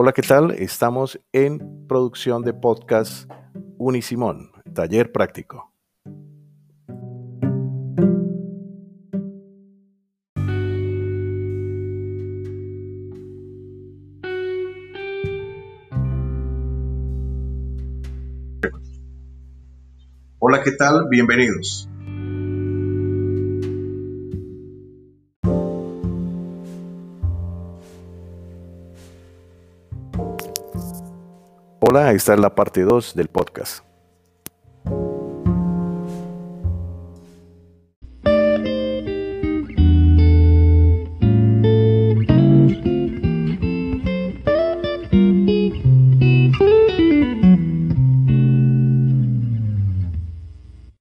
Hola, ¿qué tal? Estamos en producción de podcast Unisimón, taller práctico. Hola, ¿qué tal? Bienvenidos. Hola, esta es la parte 2 del podcast.